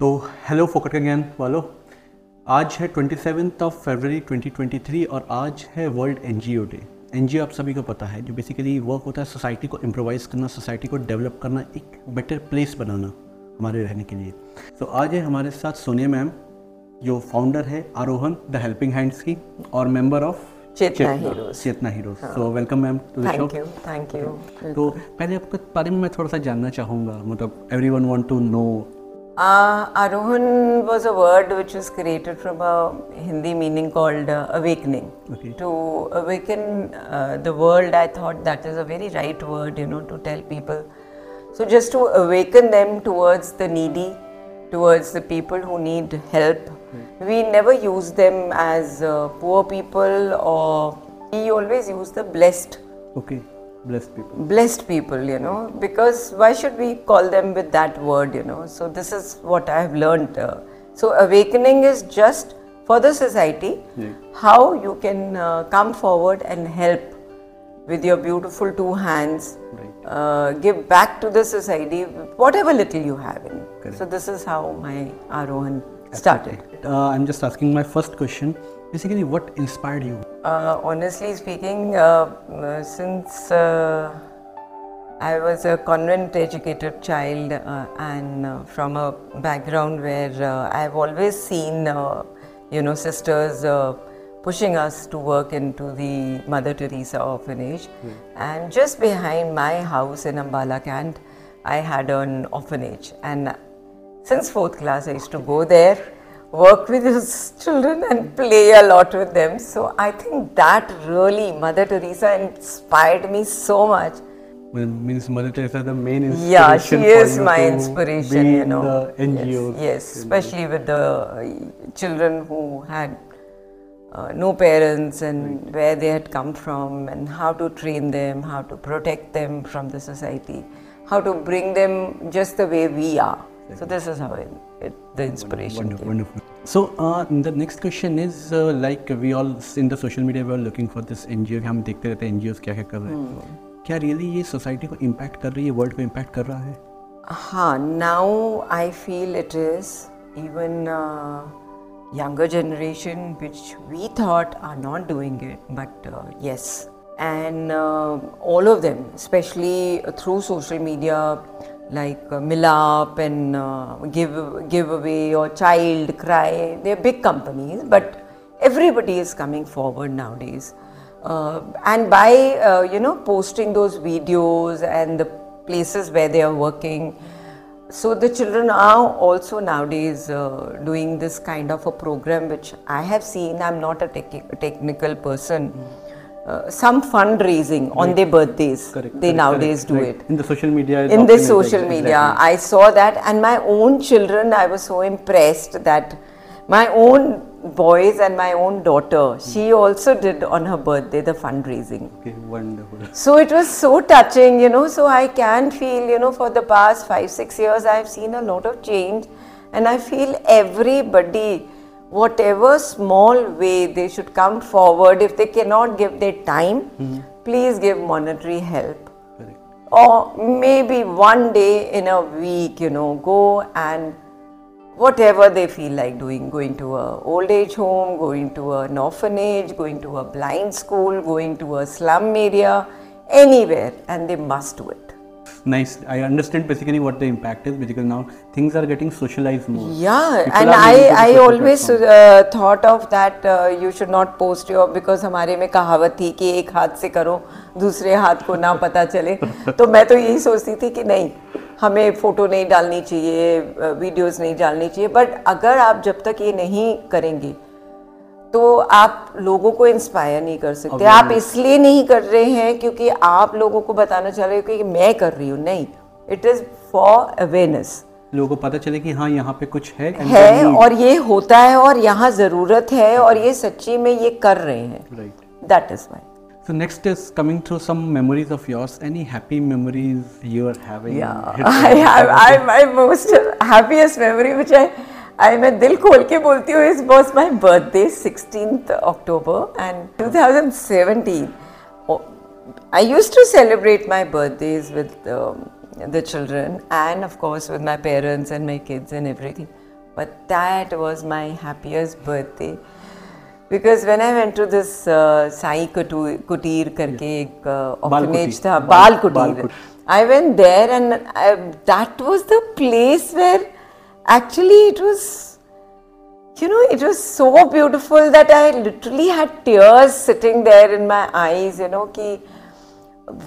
तो हेलो फोकट का ज्ञान वालों आज है ट्वेंटी सेवन्थ ऑफ़ फरवरी 2023 और आज है वर्ल्ड एनजीओ डे एन आप सभी को पता है जो बेसिकली वर्क होता है सोसाइटी को इम्प्रोवाइज करना सोसाइटी को डेवलप करना एक बेटर प्लेस बनाना हमारे रहने के लिए. तो आज है हमारे साथ सोनिया मैम जो फाउंडर है आरोहन द हेल्पिंग हैंड्स की और member of Chetna heroes Chetna heroes so welcome ma'am to the show thank you thank you तो पहले आपके बारे में मैं थोड़ा सा जानना चाहूँगा मतलब everyone want to know Uh, Arohan was a word which was created from a Hindi meaning called uh, awakening. Okay. To awaken uh, the world, I thought that is a very right word, you know, to tell people. So, just to awaken them towards the needy, towards the people who need help. We never use them as uh, poor people or we always use the blessed okay blessed people blessed people you know because why should we call them with that word you know so this is what i have learned uh, so awakening is just for the society Yeah. how you can uh, come forward and help with your beautiful two hands Right. uh, give back to the society whatever little you have in Correct. so this is how my arohan started Uh, I'm just asking my first question. Basically, what inspired you? Uh, honestly speaking, uh, uh, since uh, I was a convent educated child uh, and uh, from a background where uh, I've always seen, uh, you know, sisters uh, pushing us to work into the Mother Teresa orphanage. And just behind my house in Ambala Cant, I had an orphanage. And since fourth class, I used to go there, work with his children, and play a lot with them. So I think that really, Mother Teresa inspired me so much. Well, means Mother Teresa the main inspiration. Yeah, she is my inspiration, you know. The NGOs. Yes, yes, especially with the uh, children who had uh, no parents and where they had come from, and how to train them, how to protect them from the society, how to bring them just the way we are. So, this is how it, it, the inspiration Wonderful, came. wonderful. So uh, the next question is uh, like we all in the social media we are looking for this NGO हम देखते रहते हैं NGOs क्या क्या कर रहे हैं क्या रियली ये सोसाइटी को इम्पैक्ट कर रही है वर्ल्ड को इम्पैक्ट कर रहा है now I feel it is even uh, younger generation which we thought are not doing it, but uh, yes. And uh, all of them, especially through social media like uh, Milap and uh, Give Giveaway or Child Cry, they're big companies, but everybody is coming forward nowadays. Uh, and by uh, you know posting those videos and the places where they are working so the children are also nowadays uh, doing this kind of a program which i have seen. I'm not a tech- technical person uh, some fundraising on their birthdays. Correct, they correct, nowadays correct, do right. it. In the social media in this social like- media exactly. i saw that and my own children i was so impressed that my own boys and my own daughter she also did on her birthday the fundraising. Okay wonderful. So it was so touching, you know. So I can feel, you know, for the past five, six years, I've seen a lot of change, and I feel everybody, whatever small way, they should come forward. If they cannot give their time, hmm. please give monetary help. Or maybe one day in a week, you know, go and whatever they feel like doing going to a old age home going to an orphanage going to a blind school going to a slum area anywhere and they must do it nice I understand basically what the impact is because now things are getting socialized more yeah People and i i always uh, thought of that uh, you should not post your because हमारे में कहावत थी कि एक हाथ से करो दूसरे हाथ को ना पता चले तो मैं तो यही सोचती थी कि नहीं हमें फ़ोटो नहीं डालनी चाहिए वीडियोस नहीं डालनी चाहिए बट अगर आप जब तक ये नहीं करेंगे तो आप लोगों को इंस्पायर नहीं कर सकते। आप इसलिए नहीं कर रहे हैं क्योंकि आप लोगों को बताना चाह रहे हो कि मैं कर रही हूँ। नहीं इट इज़ फॉर अवेयरनेस लोगों को पता चले कि हाँ यहाँ पे कुछ है है और ये होता है और यहाँ ज़रूरत है और ये सच्ची में ये कर रहे हैं। That is my So next is coming through some memories of yours. Any happy memories you are having? Yeah, I, I, I, my most happiest memory, which I I मैं दिल खोल के बोलती हूँ is was my birthday 16th October and 2017. Oh, I used to celebrate my birthdays with um, the children and of course with my parents and my kids and everything. But that was my happiest birthday. Because when I went to this uh, Sai Kutu- Kutir karke ek uh, Bal orphanage Kutir. tha, Bal- Bal Bal Kutir. Kutir. I went there and I, that was the place where actually it was, you know, it was so beautiful that I literally had tears sitting there in my eyes, you know, ki,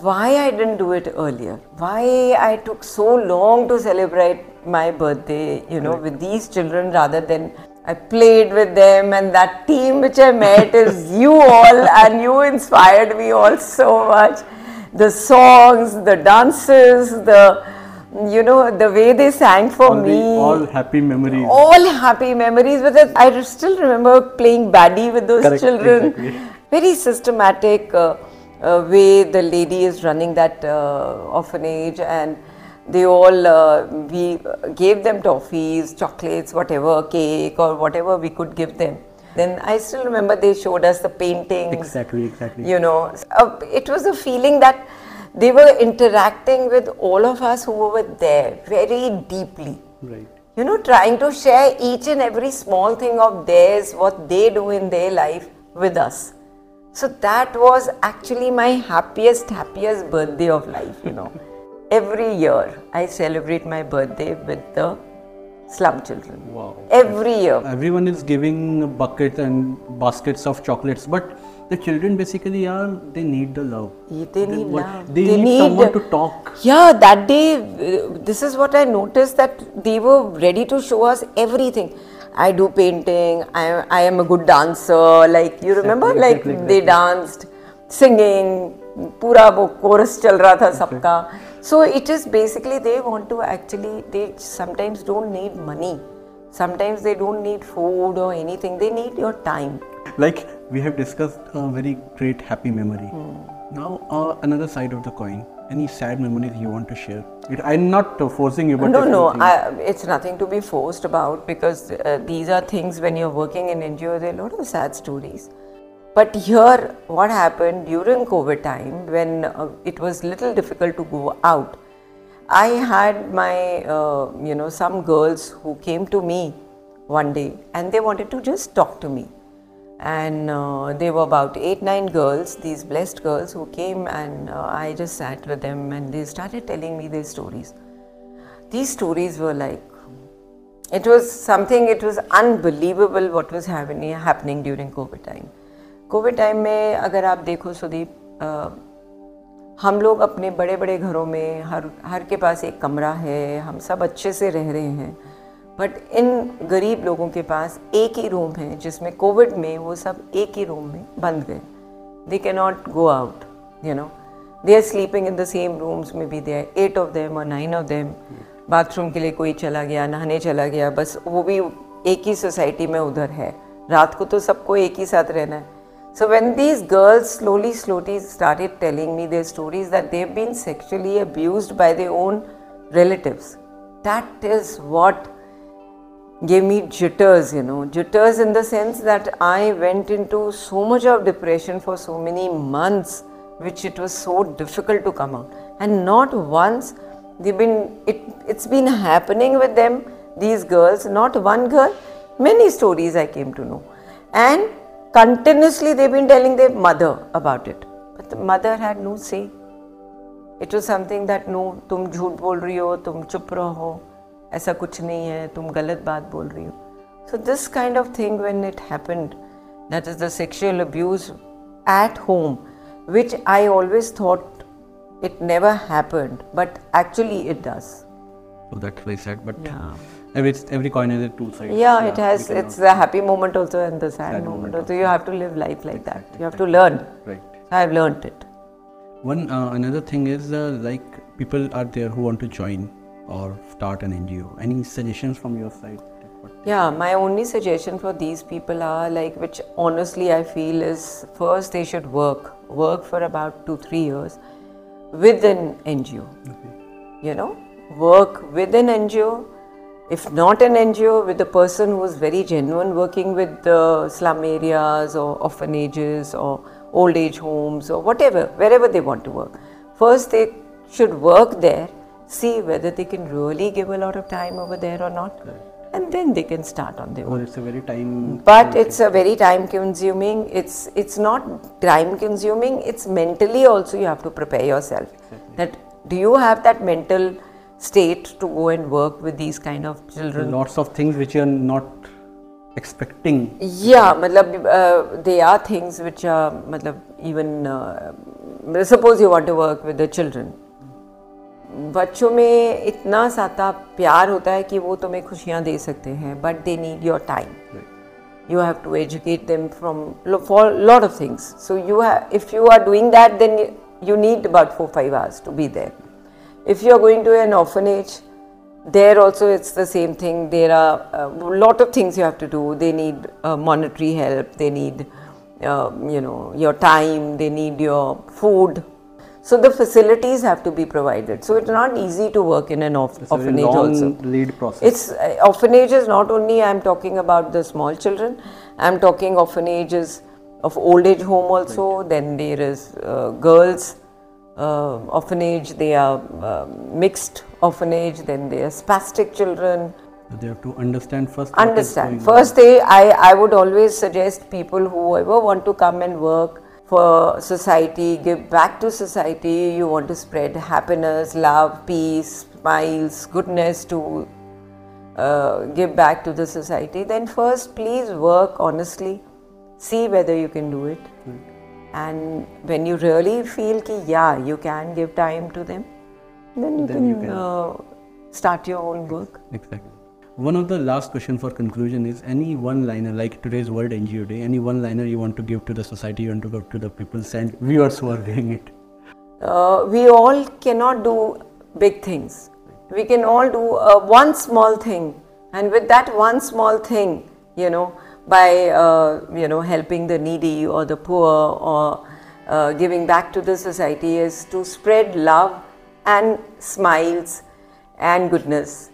why I didn't do it earlier, why I took so long to celebrate my birthday, you know, with these children rather than I played with them and that team which I met is you all and you inspired me all so much. The songs, the dances, the you know, the way they sang for all, the, me all happy memories. all happy memories with it. I still remember playing baddie with those Correct, children. exactly. Very systematic uh, uh, way the lady is running that uh, orphanage, and they all uh, we gave them toffees, chocolates, whatever, cake or whatever we could give them. Then I still remember they showed us the paintings Exactly, exactly. you know uh, it was a feeling that they were interacting with all of us who were there very deeply. Right. you know trying to share each and every small thing of theirs what they do in their life with us. So that was actually my happiest happiest birthday of life you know. Every year i celebrate my birthday with the slum children. Wow. every year. Everyone is giving buckets and baskets of chocolates, but the children basically are they need the love. they need what- love They, need, someone to talk. Yeah, that day, uh, this is what I noticed that they were ready to show us everything. I do painting, I, I am a good dancer, like you remember, like exactly, they danced, singing, पूरा वो chorus चल रहा था सबका. So it is basically they want to actually, they sometimes don't need money. Sometimes they don't need food or anything, they need your time. Like we have discussed a very great happy memory. Hmm. Now uh, another side of the coin. Any sad memories you want to share? It, I'm not uh, forcing you, but no, no, I, it's nothing to be forced about because uh, these are things when you're working in NGO, there are a lot of sad stories. But here, what happened during COVID time when uh, it was little difficult to go out, I had my, uh, you know, some girls who came to me one day and they wanted to just talk to me And uh, they were about eight, nine girls, these blessed girls who came and uh, I just sat with them and they started telling me their stories. These stories were like, it was something, it was unbelievable what was happening, happening during COVID time. Covid time में अगर आप देखो सुदीप अ, हम लोग अपने बड़े बड़े घरों में हर हर के पास एक कमरा है हम सब अच्छे से रह रहे हैं बट इन गरीब लोगों के पास एक ही रूम है जिसमें कोविड में वो सब एक ही रूम में बंद गए। They can not go out you know they are sleeping in the same rooms में भी they are eight of them और नाइन ऑफ़ देम बाथरूम के लिए कोई चला गया नहाने चला गया बस वो भी एक ही सोसाइटी में उधर है। रात को तो सबको एक ही साथ रहना है। So when these girls slowly slowly started telling me their stories that they've been sexually abused by their own relatives, that is what gave me jitters, you know, jitters in the sense that I went into so much of depression for so many months, which it was so difficult to come out. And not once they've been it it's been happening with them, these girls, not one girl, many stories I came to know. And continuously they've been telling their mother about it. But the mother had no say. It was something that no, tum jhoot bol rahi ho, tum chup raho ऐसा कुछ नहीं है तुम गलत बात बोल रही हो So this kind of thing when it happened, that is the sexual abuse at home, which I always thought it never happened, but actually it does. So that's very sad, but every every coin has a two sides. Yeah, it has. we cannot- It's the happy moment also and the sad, Sad moment moment also. You have to live life like that. You have to learn. right. I've learned it. One uh, another thing is uh, like people are there who want to join or start an NGO. Any suggestions from your side? Yeah, my only suggestion for these people are like, which honestly I feel is first they should work, work for about two, three years with an NGO. You know, work with an NGO. If not an NGO, with a person who is very genuine, working with the slum areas or orphanages or old age homes or whatever, wherever they want to work. First, they should work there, see whether they can really give a lot of time over there or not and then they can start on their own. Well, it's a very time. But it's a very time consuming. It's it's not time consuming. It's mentally also you have to prepare yourself. That do you have that mental state to go and work with these kind of children? Lots of things which you're not expecting. Yeah, matlab, uh, there are things which are matlab, even uh, suppose you want to work with the children. बच्चों में इतना ज़्यादा प्यार होता है कि वो तुम्हें खुशियाँ दे सकते हैं but they need your time you have to educate them from for lot of things so you have if you are doing that then you need about four five hours to be there if you are going to an orphanage there also it's the same thing there are lot of things you have to do they need monetary help they need you know your time they need your food so the facilities have to be provided. So it's not easy to work in an orph- It's orphanage also. lead process. It's uh, orphanages. Not only I'm talking about the small children. I'm talking orphanages of old age home also. Then there is uh, girls uh, orphanage. They are uh, mixed orphanage. Then there are spastic children. they have to understand first. Understand. going on. First, they, I I would always suggest people whoever want to come and work for society, give back to society. You want to spread happiness, love, peace, smiles, goodness to uh, give back to the society, then first please work honestly, see whether you can do it. And when you really feel ki yeah, you can give time to them, then you Then can, you can. Uh, start your own work. Exactly. One of the last question for conclusion is any one liner like today's World NGO Day, any one liner you want to give to the society, you want to give to the people and viewers who are doing it. uh, we all cannot do big things. We can all do uh, one small thing, and with that one small thing, you know, by uh, you know helping the needy or the poor or uh, giving back to the society is to spread love and smiles and goodness.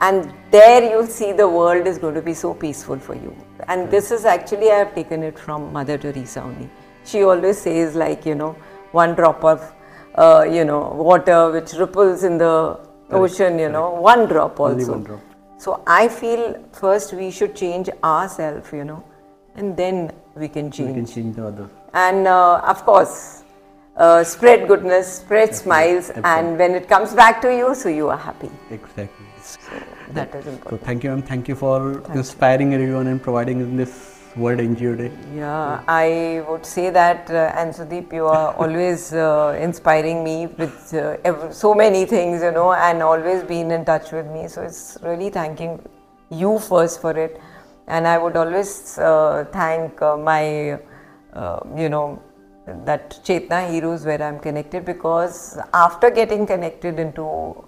And there you'll see the world is going to be so peaceful for you. And this is actually, I have taken it from Mother Teresa only. She always says, like, you know, one drop of, uh, you know, water which ripples in the ocean, you know, one drop also. Only one drop. So I feel first we should change ourselves, you know, and then we can change can change the other. and uh, of course uh, spread goodness spread smiles and when it comes back to you so you are happy. Exactly. that is So important. thank you, ma'am. Thank you for inspiring everyone and providing in this World NGO Day. yeah i would say that uh, and sudeep you are always uh, inspiring me with uh, so many things you know and always been in touch with me. So it's really thanking you first for it. And i would always uh, thank uh, my uh, you know that Chetna Heroes where I'm connected because after getting connected into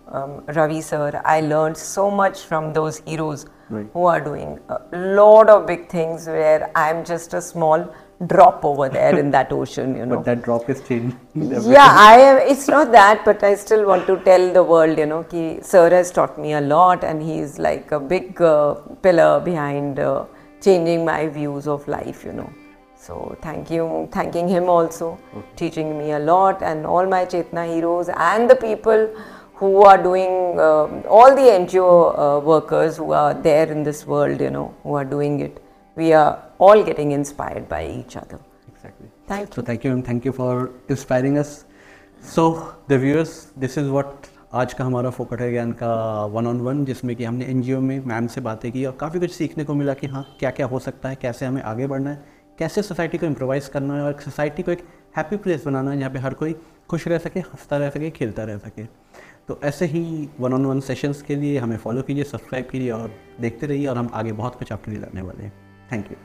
um, Ravi sir, I learned so much from those heroes Right. who are doing a lot of big things where I'm just a small drop over there in that ocean, you know. But that drop is changed. Yeah, I am. It's not that, but I still want to tell the world, you know, ki Sir has taught me a lot, and he's like a big uh, pillar behind uh, changing my views of life, you know. So thank you, thanking him also, teaching me a lot, and all my Chetna heroes and the people who are doing um all the NGO uh, workers who are there in this world, you know, who are doing it. We are all getting inspired by each other. Exactly. Thank So you. thank you and thank you for inspiring us. So the viewers, this is what आज का हमारा फोकट है ज्ञान का one on one जिसमें कि हमने NGO में मैम से बातें की और काफ़ी कुछ सीखने को मिला कि हाँ क्या क्या हो सकता है कैसे हमें आगे बढ़ना है कैसे सोसाइटी को इम्प्रोवाइज करना है और सोसाइटी को एक हैप्पी प्लेस बनाना है जहाँ पे हर कोई खुश रह सके, हंसता रह सके, खेलता रह सके। तो ऐसे ही वन ऑन वन सेशंस के लिए हमें फॉलो कीजिए सब्सक्राइब कीजिए और देखते रहिए और हम आगे बहुत कुछ आपके लिए लाने वाले हैं। Thank you